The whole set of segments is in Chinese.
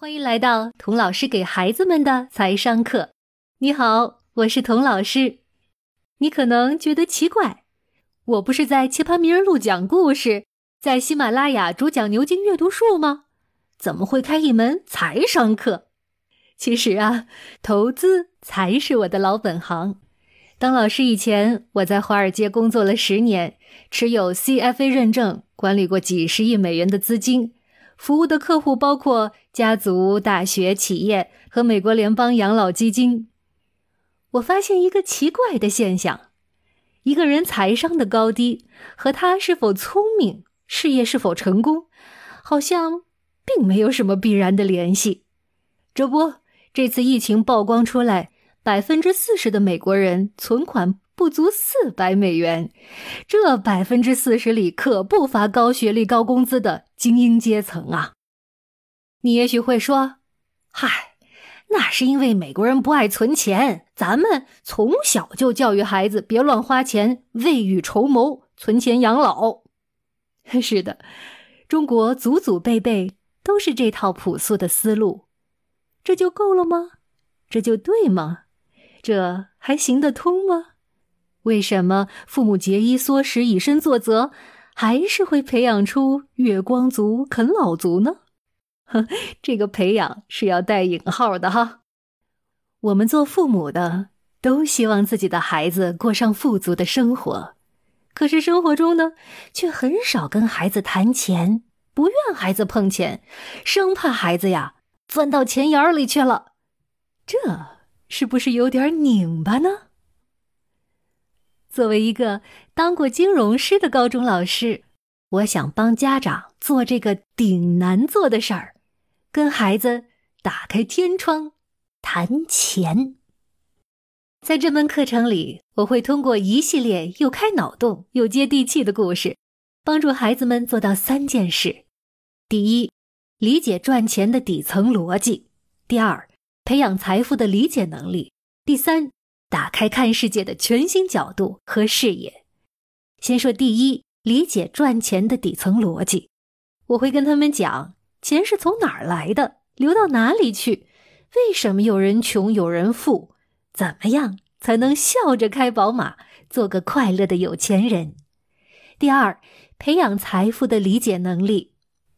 欢迎来到童老师给孩子们的财商课。你好，我是童老师。你可能觉得奇怪，我不是在奇葩名人录讲故事，在喜马拉雅主讲牛津阅读树吗？怎么会开一门财商课？其实啊，投资才是我的老本行。当老师以前，我在华尔街工作了十年，持有 CFA 认证，管理过几十亿美元的资金。服务的客户包括家族、大学、企业和美国联邦养老基金。我发现一个奇怪的现象：一个人财商的高低和他是否聪明、事业是否成功，好像并没有什么必然的联系。这不，这次疫情曝光出来，百分之四十的美国人存款。不足四百美元，这百分之四十里可不乏高学历、高工资的精英阶层啊！你也许会说：“嗨，那是因为美国人不爱存钱，咱们从小就教育孩子别乱花钱，未雨绸缪，存钱养老。”是的，中国祖祖辈辈都是这套朴素的思路，这就够了吗？这就对吗？这还行得通吗？为什么父母节衣缩食、以身作则，还是会培养出月光族、啃老族呢？呵，这个培养是要带引号的哈。我们做父母的都希望自己的孩子过上富足的生活，可是生活中呢，却很少跟孩子谈钱，不愿孩子碰钱，生怕孩子呀钻到钱眼里去了。这是不是有点拧巴呢？作为一个当过金融师的高中老师，我想帮家长做这个顶难做的事儿，跟孩子打开天窗谈钱。在这门课程里，我会通过一系列又开脑洞又接地气的故事，帮助孩子们做到三件事：第一，理解赚钱的底层逻辑；第二，培养财富的理解能力；第三。打开看世界的全新角度和视野。先说第一，理解赚钱的底层逻辑。我会跟他们讲，钱是从哪儿来的，流到哪里去，为什么有人穷有人富，怎么样才能笑着开宝马，做个快乐的有钱人。第二，培养财富的理解能力。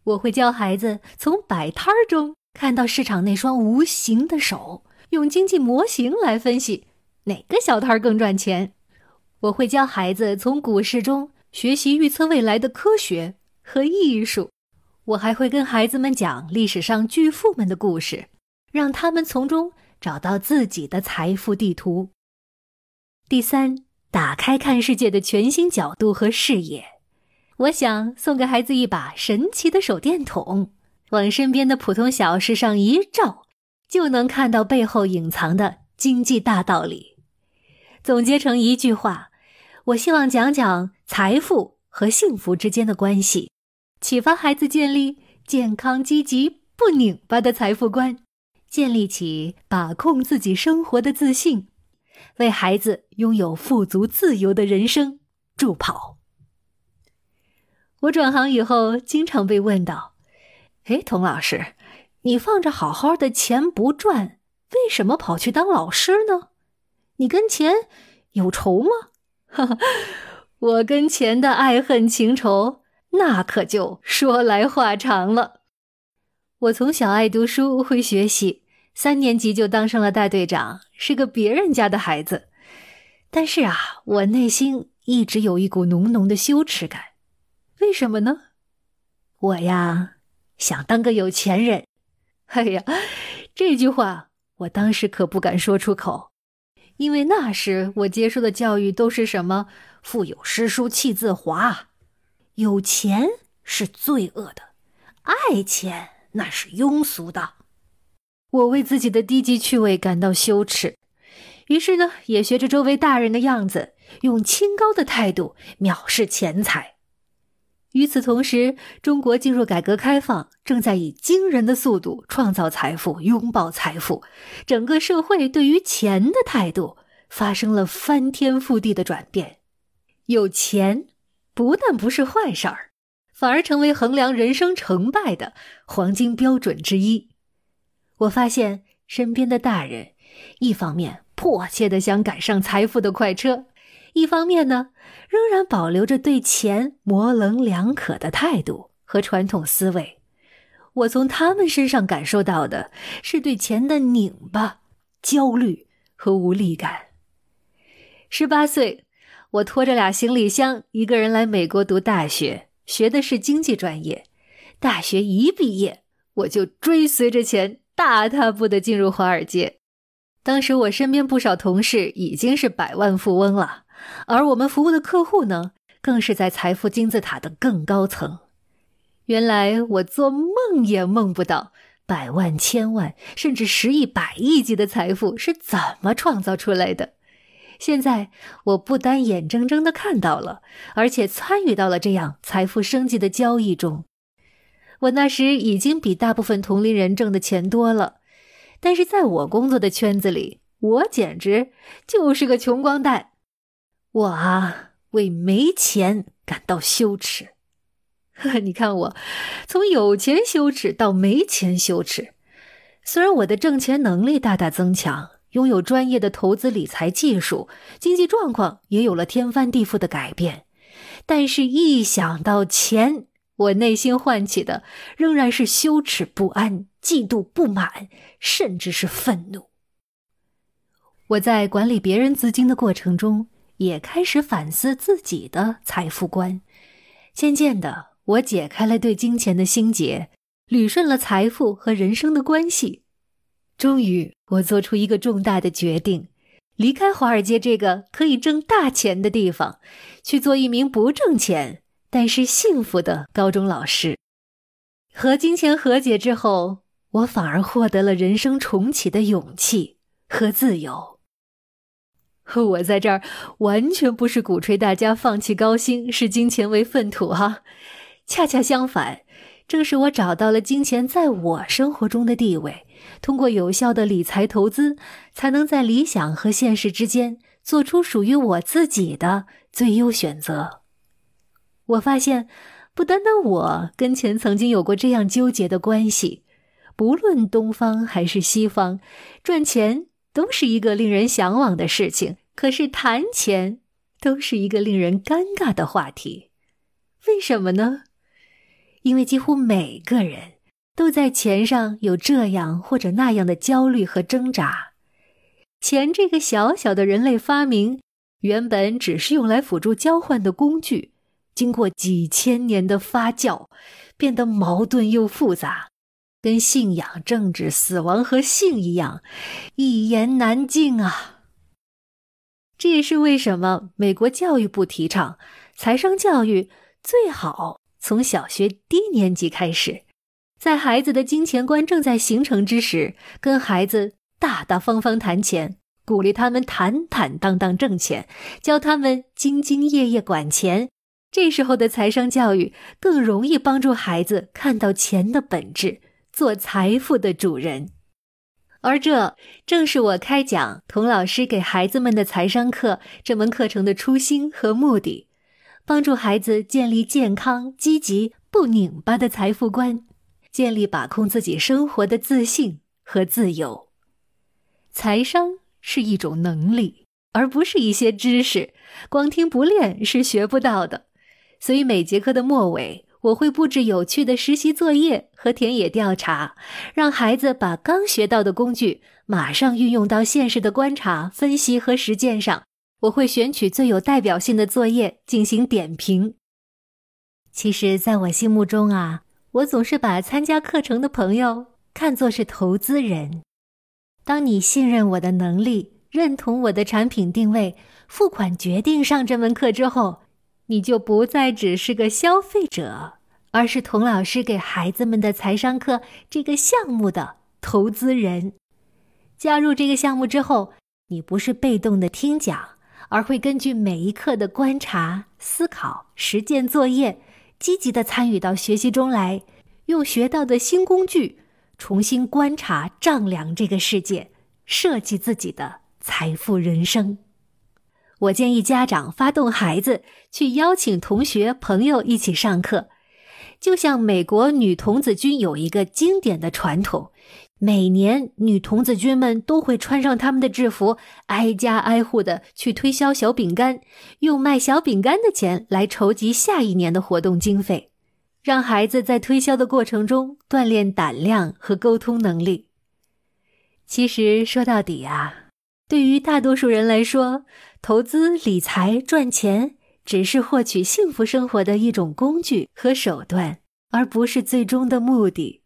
我会教孩子从摆摊儿中看到市场那双无形的手，用经济模型来分析。哪个小摊儿更赚钱？我会教孩子从股市中学习预测未来的科学和艺术。我还会跟孩子们讲历史上巨富们的故事，让他们从中找到自己的财富地图。第三，打开看世界的全新角度和视野。我想送给孩子一把神奇的手电筒，往身边的普通小事上一照，就能看到背后隐藏的经济大道理。总结成一句话，我希望讲讲财富和幸福之间的关系，启发孩子建立健康、积极、不拧巴的财富观，建立起把控自己生活的自信，为孩子拥有富足自由的人生助跑。我转行以后，经常被问到：“哎，童老师，你放着好好的钱不赚，为什么跑去当老师呢？”你跟钱有仇吗？哈哈，我跟钱的爱恨情仇，那可就说来话长了。我从小爱读书，会学习，三年级就当上了大队长，是个别人家的孩子。但是啊，我内心一直有一股浓浓的羞耻感。为什么呢？我呀，想当个有钱人。哎呀，这句话我当时可不敢说出口。因为那时我接受的教育都是什么“腹有诗书气自华”，有钱是罪恶的，爱钱那是庸俗的。我为自己的低级趣味感到羞耻，于是呢，也学着周围大人的样子，用清高的态度藐视钱财。与此同时，中国进入改革开放，正在以惊人的速度创造财富、拥抱财富，整个社会对于钱的态度发生了翻天覆地的转变。有钱不但不是坏事儿，反而成为衡量人生成败的黄金标准之一。我发现身边的大人，一方面迫切的想赶上财富的快车，一方面呢，仍然保留着对钱模棱两可的态度和传统思维。我从他们身上感受到的是对钱的拧巴、焦虑和无力感。十八岁，我拖着俩行李箱，一个人来美国读大学，学的是经济专业。大学一毕业，我就追随着钱。大踏步的进入华尔街，当时我身边不少同事已经是百万富翁了，而我们服务的客户呢，更是在财富金字塔的更高层。原来我做梦也梦不到，百万、千万，甚至十亿、百亿级的财富是怎么创造出来的。现在我不单眼睁睁的看到了，而且参与到了这样财富升级的交易中。我那时已经比大部分同龄人挣的钱多了，但是在我工作的圈子里，我简直就是个穷光蛋。我啊，为没钱感到羞耻。呵 呵你看我，从有钱羞耻到没钱羞耻。虽然我的挣钱能力大大增强，拥有专业的投资理财技术，经济状况也有了天翻地覆的改变，但是，一想到钱，我内心唤起的仍然是羞耻、不安、嫉妒、不满，甚至是愤怒。我在管理别人资金的过程中，也开始反思自己的财富观。渐渐的，我解开了对金钱的心结，捋顺了财富和人生的关系。终于，我做出一个重大的决定，离开华尔街这个可以挣大钱的地方，去做一名不挣钱。但是幸福的高中老师，和金钱和解之后，我反而获得了人生重启的勇气和自由。我在这儿完全不是鼓吹大家放弃高薪，视金钱为粪土哈，恰恰相反，正是我找到了金钱在我生活中的地位，通过有效的理财投资，才能在理想和现实之间做出属于我自己的最优选择。我发现，不单单我跟钱曾经有过这样纠结的关系，不论东方还是西方，赚钱都是一个令人向往的事情。可是谈钱都是一个令人尴尬的话题，为什么呢？因为几乎每个人都在钱上有这样或者那样的焦虑和挣扎。钱这个小小的人类发明，原本只是用来辅助交换的工具。经过几千年的发酵，变得矛盾又复杂，跟信仰、政治、死亡和性一样，一言难尽啊！这也是为什么美国教育部提倡财商教育最好从小学低年级开始，在孩子的金钱观正在形成之时，跟孩子大大方方谈钱，鼓励他们坦坦荡荡挣钱，教他们兢兢业业管钱。这时候的财商教育更容易帮助孩子看到钱的本质，做财富的主人。而这正是我开讲童老师给孩子们的财商课这门课程的初心和目的，帮助孩子建立健康、积极、不拧巴的财富观，建立把控自己生活的自信和自由。财商是一种能力，而不是一些知识，光听不练是学不到的。所以每节课的末尾，我会布置有趣的实习作业和田野调查，让孩子把刚学到的工具马上运用到现实的观察、分析和实践上。我会选取最有代表性的作业进行点评。其实，在我心目中啊，我总是把参加课程的朋友看作是投资人。当你信任我的能力，认同我的产品定位，付款决定上这门课之后。你就不再只是个消费者，而是童老师给孩子们的财商课这个项目的投资人。加入这个项目之后，你不是被动的听讲，而会根据每一课的观察、思考、实践作业，积极的参与到学习中来，用学到的新工具重新观察、丈量这个世界，设计自己的财富人生。我建议家长发动孩子去邀请同学、朋友一起上课，就像美国女童子军有一个经典的传统，每年女童子军们都会穿上他们的制服，挨家挨户的去推销小饼干，用卖小饼干的钱来筹集下一年的活动经费，让孩子在推销的过程中锻炼胆量和沟通能力。其实说到底啊，对于大多数人来说，投资理财赚钱。只是获取幸福生活的一种工具和手段，而不是最终的目的。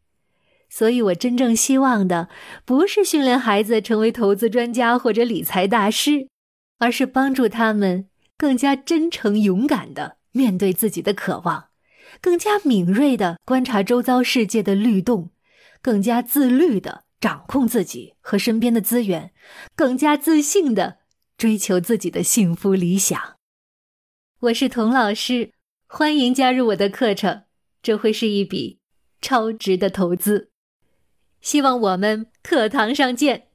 所以，我真正希望的不是训练孩子成为投资专家或者理财大师，而是帮助他们更加真诚、勇敢地面对自己的渴望，更加敏锐地观察周遭世界的律动，更加自律地掌控自己和身边的资源，更加自信的追求自己的幸福理想。我是童老师，欢迎加入我的课程，这会是一笔超值的投资。希望我们课堂上见。